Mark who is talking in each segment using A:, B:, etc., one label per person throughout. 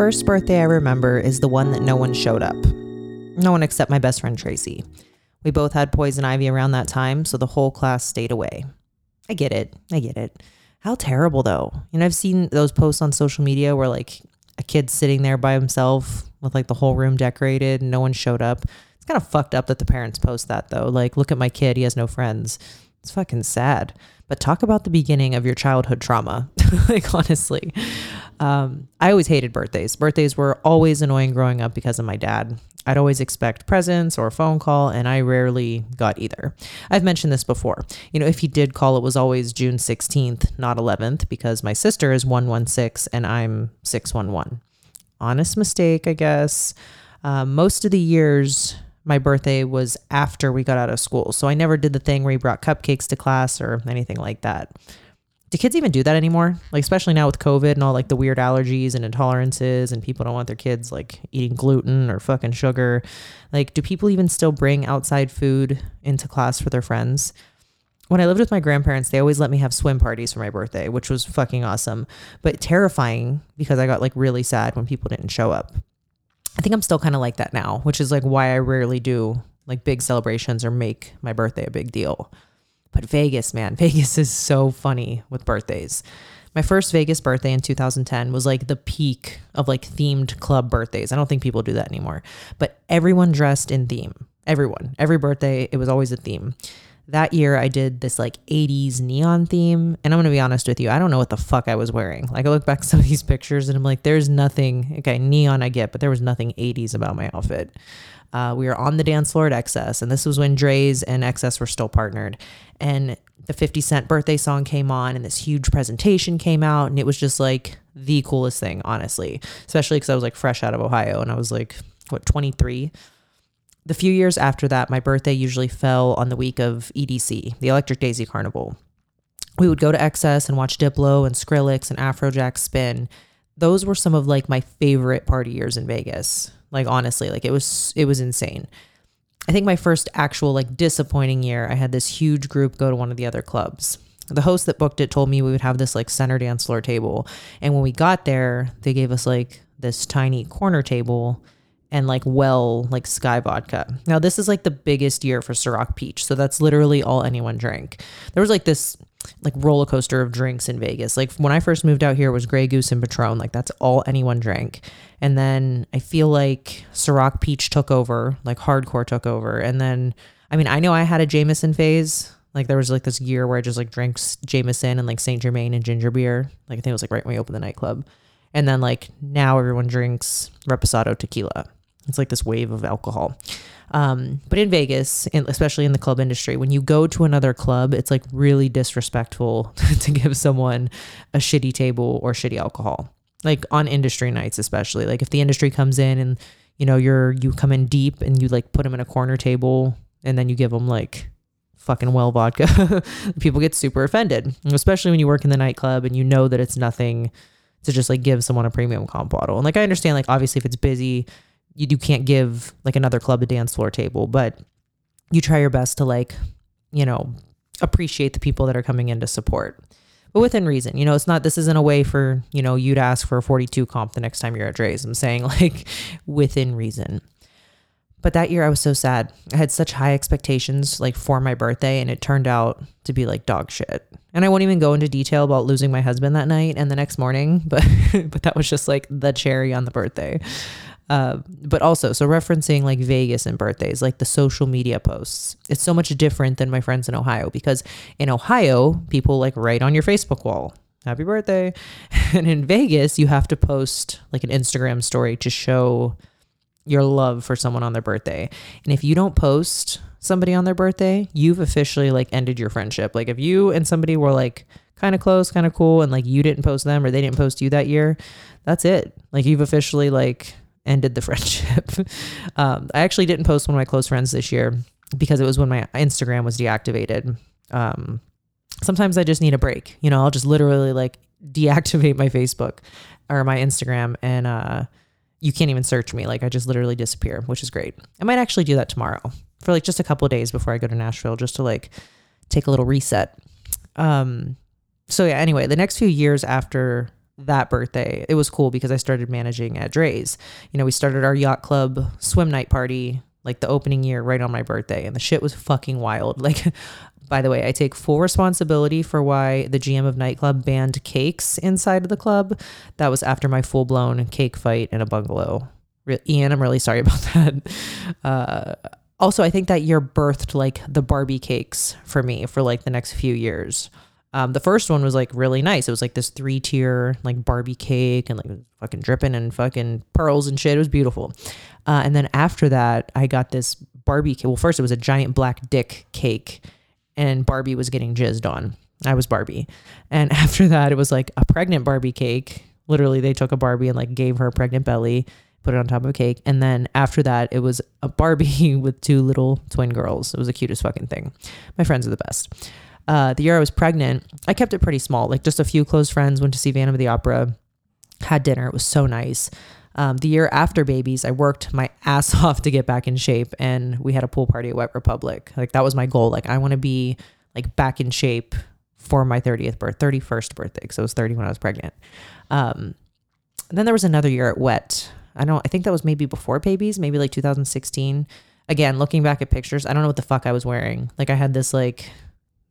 A: first birthday I remember is the one that no one showed up. No one except my best friend Tracy. We both had poison ivy around that time, so the whole class stayed away. I get it. I get it. How terrible though. You know, I've seen those posts on social media where like a kid's sitting there by himself with like the whole room decorated and no one showed up. It's kind of fucked up that the parents post that though. Like, look at my kid, he has no friends. It's fucking sad. But talk about the beginning of your childhood trauma. like, honestly. Um, I always hated birthdays. Birthdays were always annoying growing up because of my dad. I'd always expect presents or a phone call, and I rarely got either. I've mentioned this before. You know, if he did call, it was always June 16th, not 11th, because my sister is 116 and I'm 611. Honest mistake, I guess. Uh, most of the years, my birthday was after we got out of school. So I never did the thing where he brought cupcakes to class or anything like that do kids even do that anymore? Like especially now with COVID and all like the weird allergies and intolerances and people don't want their kids like eating gluten or fucking sugar. Like do people even still bring outside food into class for their friends? When I lived with my grandparents, they always let me have swim parties for my birthday, which was fucking awesome, but terrifying because I got like really sad when people didn't show up. I think I'm still kind of like that now, which is like why I rarely do like big celebrations or make my birthday a big deal. But Vegas, man, Vegas is so funny with birthdays. My first Vegas birthday in 2010 was like the peak of like themed club birthdays. I don't think people do that anymore, but everyone dressed in theme. Everyone, every birthday, it was always a theme. That year, I did this like 80s neon theme. And I'm going to be honest with you, I don't know what the fuck I was wearing. Like, I look back at some of these pictures and I'm like, there's nothing, okay, neon I get, but there was nothing 80s about my outfit. Uh, we were on the dance floor at XS, and this was when Drai's and XS were still partnered. And the 50 Cent birthday song came on, and this huge presentation came out, and it was just like the coolest thing, honestly, especially because I was like fresh out of Ohio and I was like, what, 23? The few years after that, my birthday usually fell on the week of EDC, the Electric Daisy Carnival. We would go to XS and watch Diplo and Skrillex and Afrojack spin. Those were some of like my favorite party years in Vegas. Like honestly, like it was it was insane. I think my first actual like disappointing year, I had this huge group go to one of the other clubs. The host that booked it told me we would have this like center dance floor table. And when we got there, they gave us like this tiny corner table and like well like Skyy vodka. Now this is like the biggest year for Ciroc Peach. So that's literally all anyone drank. There was like this like roller coaster of drinks in Vegas. Like when I first moved out here, it was Grey Goose and Patron. Like that's all anyone drank. And then I feel like Ciroc Peach took over, like hardcore took over. And then, I mean, I know I had a Jameson phase. Like there was like this year where I just like drank Jameson and like Saint Germain and ginger beer. Like I think it was like right when we opened the nightclub. And then like now everyone drinks Reposado tequila. It's like this wave of alcohol. Um, but in Vegas, especially in the club industry, when you go to another club, it's like really disrespectful to give someone a shitty table or shitty alcohol. Like on industry nights, especially. Like if the industry comes in and you know you're you come in deep and you like put them in a corner table and then you give them like fucking well vodka, people get super offended. Especially when you work in the nightclub and you know that it's nothing to just like give someone a premium comp bottle. And like I understand, like obviously if it's busy you, you can't give like another club a dance floor table, but you try your best to like, you know, appreciate the people that are coming in to support. But within reason, you know, it's not, this isn't a way for, you know, you to ask for a 42 comp the next time you're at Drai's. I'm saying like within reason. But that year I was so sad. I had such high expectations like for my birthday and it turned out to be like dog shit. And I won't even go into detail about losing my husband that night and the next morning, but but that was just like the cherry on the birthday. Uh, but also, so referencing like Vegas and birthdays, like the social media posts, it's so much different than my friends in Ohio because in Ohio, people like write on your Facebook wall, happy birthday. And in Vegas, you have to post like an Instagram story to show your love for someone on their birthday. And if you don't post somebody on their birthday, you've officially like ended your friendship. Like if you and somebody were like kind of close, kind of cool, and like you didn't post them or they didn't post you that year, that's it. Like you've officially like ended the friendship. um, I actually didn't post one of my close friends this year because it was when my Instagram was deactivated. Um, sometimes I just need a break. You know, I'll just literally like deactivate my Facebook or my Instagram and uh, you can't even search me. Like I just literally disappear, which is great. I might actually do that tomorrow for like just a couple days before I go to Nashville just to like take a little reset. Um, so yeah, anyway, the next few years after that birthday, it was cool because I started managing at Drai's. You know, we started our yacht club swim night party like the opening year right on my birthday, and the shit was fucking wild. Like, by the way, I take full responsibility for why the GM of nightclub banned cakes inside of the club. That was after my full blown cake fight in a bungalow. Re- Ian, I'm really sorry about that. Uh, also, I think that year birthed like the Barbie cakes for me for like the next few years. Um, the first one was like really nice. It was like this three tier like Barbie cake and like fucking dripping and fucking pearls and shit. It was beautiful. Uh, and then after that, I got this Barbie cake. Well, first it was a giant black dick cake, and Barbie was getting jizzed on. I was Barbie. And after that, it was like a pregnant Barbie cake. Literally, they took a Barbie and like gave her a pregnant belly, put it on top of a cake. And then after that, it was a Barbie with two little twin girls. It was the cutest fucking thing. My friends are the best. Uh, the year I was pregnant, I kept it pretty small, like just a few close friends went to see Phantom of the Opera, had dinner. It was so nice. Um, the year after babies, I worked my ass off to get back in shape, and we had a pool party at Wet Republic. Like that was my goal. Like I want to be like back in shape for my 30th birth, 31st birthday, because I was 30 when I was pregnant. Um, then there was another year at Wet. I don't. I think that was maybe before babies, maybe like 2016. Again, looking back at pictures, I don't know what the fuck I was wearing. Like I had this like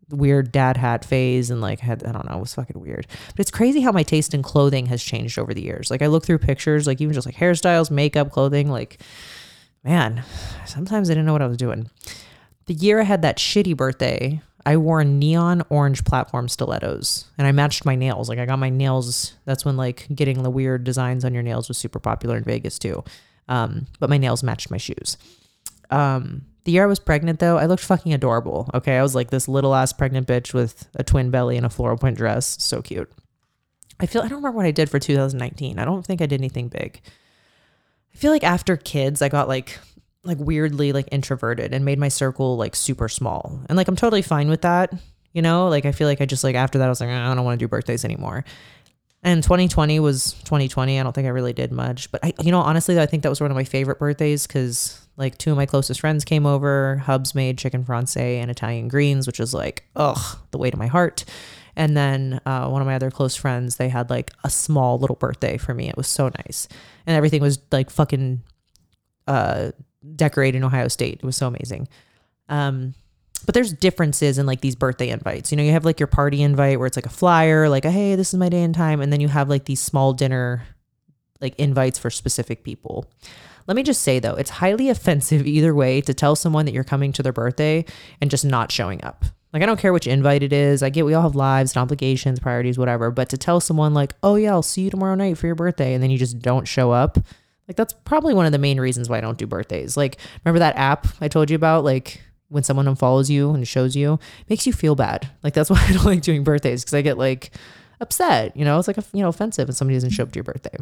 A: weird dad hat phase and like had I don't know, it was fucking weird. But it's crazy how my taste in clothing has changed over the years. Like I look through pictures, like even just like hairstyles, makeup, clothing, like man, sometimes I didn't know what I was doing. The year I had that shitty birthday, I wore neon orange platform stilettos and I matched my nails. Like I got my nails. That's when like getting the weird designs on your nails was super popular in Vegas too. Um, but my nails matched my shoes. Um, the year I was pregnant, though, I looked fucking adorable. Okay, I was like this little ass pregnant bitch with a twin belly and a floral print dress. So cute. I feel I don't remember what I did for 2019. I don't think I did anything big. I feel like after kids, I got like like weirdly like introverted and made my circle like super small. And like I'm totally fine with that. You know, like I feel like I just like after that I was like ah, I don't want to do birthdays anymore. And 2020 was 2020. I don't think I really did much, but I, you know, honestly, I think that was one of my favorite birthdays because like two of my closest friends came over. Hubs made chicken francais and Italian greens, which is like, ugh, the way to my heart. And then uh, one of my other close friends, they had like a small little birthday for me. It was so nice, and everything was like fucking uh, decorated in Ohio State. It was so amazing. Um, but there's differences in like these birthday invites. You know, you have like your party invite where it's like a flyer, like hey, this is my day and time, and then you have like these small dinner like invites for specific people. Let me just say though, it's highly offensive either way to tell someone that you're coming to their birthday and just not showing up. Like, I don't care which invite it is. I get we all have lives and obligations, priorities, whatever. But to tell someone, like, oh, yeah, I'll see you tomorrow night for your birthday, and then you just don't show up, like, that's probably one of the main reasons why I don't do birthdays. Like, remember that app I told you about? Like, when someone unfollows you and shows you, makes you feel bad. Like, that's why I don't like doing birthdays because I get like upset. You know, it's like, you know, offensive if somebody doesn't show up to your birthday.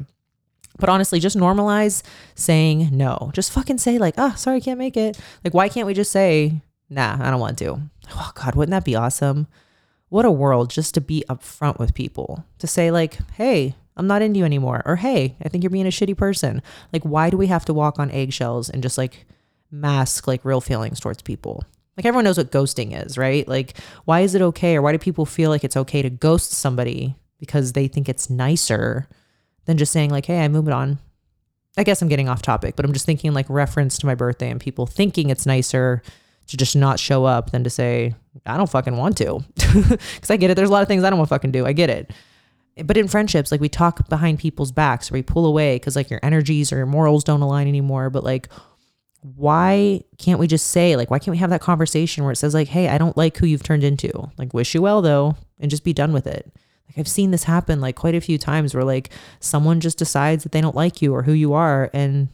A: But honestly, just normalize saying no. Just fucking say, like, oh, sorry, I can't make it. Like, why can't we just say, nah, I don't want to? Oh, God, wouldn't that be awesome? What a world just to be upfront with people. To say, like, hey, I'm not into you anymore. Or, hey, I think you're being a shitty person. Like, why do we have to walk on eggshells and just like mask like real feelings towards people? Like, everyone knows what ghosting is, right? Like, why is it okay? Or why do people feel like it's okay to ghost somebody because they think it's nicer? than just saying like, hey, I'm moving on. I guess I'm getting off topic, but I'm just thinking like reference to my birthday and people thinking it's nicer to just not show up than to say, I don't fucking want to. Cause I get it. There's a lot of things I don't want to fucking do. I get it. But in friendships, like we talk behind people's backs or we pull away because like your energies or your morals don't align anymore. But like, why can't we just say, like, why can't we have that conversation where it says, like, hey, I don't like who you've turned into? Like, wish you well though, and just be done with it. Like I've seen this happen like quite a few times where like someone just decides that they don't like you or who you are and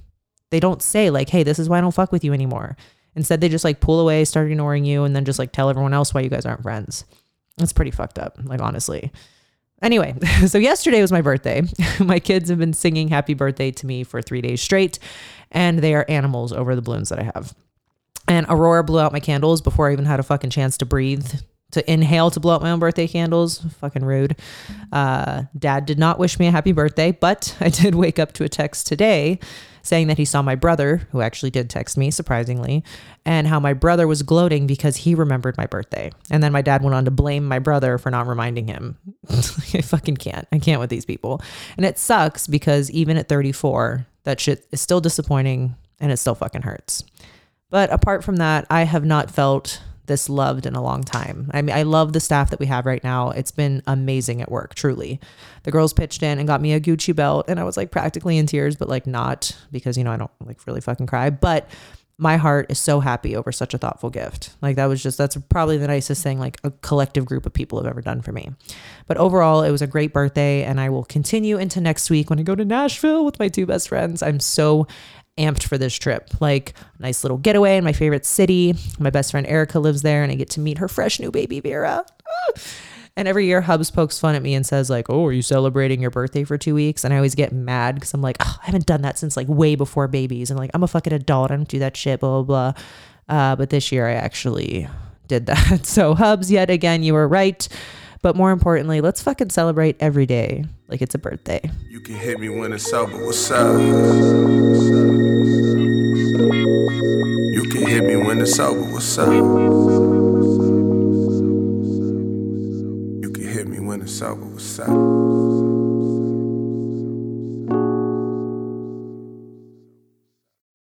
A: they don't say like, "Hey, this is why I don't fuck with you anymore." Instead, they just like pull away, start ignoring you and then just like tell everyone else why you guys aren't friends. It's pretty fucked up, like honestly. Anyway, so yesterday was my birthday. my kids have been singing happy birthday to me for 3 days straight and they are animals over the balloons that I have. And Aurora blew out my candles before I even had a fucking chance to breathe to inhale to blow out my own birthday candles. Fucking rude. Uh, Dad did not wish me a happy birthday, but I did wake up to a text today saying that he saw my brother, who actually did text me, surprisingly, and how my brother was gloating because he remembered my birthday. And then my dad went on to blame my brother for not reminding him. I fucking can't. I can't with these people. And it sucks because even at 34, that shit is still disappointing and it still fucking hurts. But apart from that, I have not felt this loved in a long time. I mean, I love the staff that we have right now. It's been amazing at work, truly. The girls pitched in and got me a Gucci belt, and I was like practically in tears, but like not because, you know, I don't like really fucking cry. But my heart is so happy over such a thoughtful gift. Like that was just that's probably the nicest thing like a collective group of people have ever done for me. But overall, it was a great birthday and I will continue into next week when I go to Nashville with my two best friends. I'm so amped for this trip. Like nice little getaway in my favorite city. My best friend Erica lives there and I get to meet her fresh new baby Vera. And every year Hubs pokes fun at me and says like, "Oh, are you celebrating your birthday for 2 weeks?" And I always get mad cuz I'm like, oh, "I haven't done that since like way before babies." And like, "I'm a fucking adult. I don't do that shit, blah blah blah." Uh, but this year I actually did that. So Hubs, yet again, you were right. But more importantly, let's fucking celebrate every day like it's a birthday.
B: You can hit me when it's over. What's up? You can hit me when it's over. What's up? You can hit me when it's over. What's up?